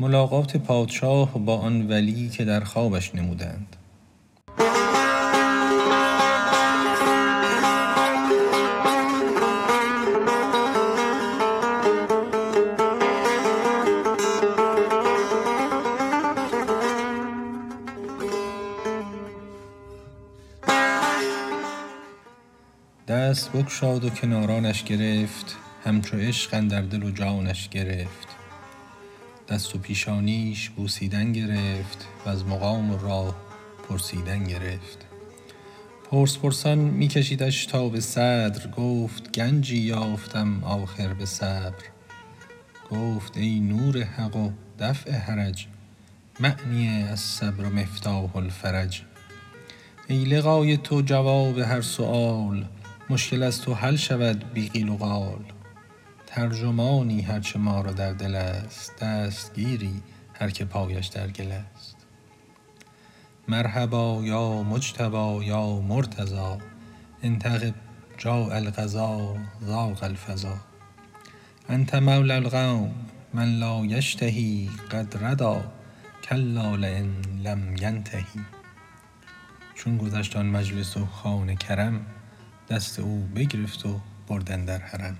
ملاقات پادشاه با آن ولی که در خوابش نمودند. دست بگشاد و کنارانش گرفت همچو عشق اندر دل و جانش گرفت. دست و پیشانیش بوسیدن گرفت وز مقام و راه پرسیدن گرفت. پرس پرسان می کشیدش تا به صدر گفت گنجی یافتم آخر به صبر. گفت ای نور حق و دفع حرج معنی الصبر مفتاح الفرج. ای لقای تو جواب هر سؤال مشکل از تو حل شود بی قیل و قال. ترجمانی هر چه ما را در دل است دستگیری هر که پایش در گل است. مرحبا یا مجتبی یا مرتضی انتقب جاء القضا ضاق الفضا. انت مولی القوم من لا یشتهی قد ردی کلا لین لم ینته چون گذشت آن مجلس و خوان کرم دست او بگرفت و برد اندر حرم.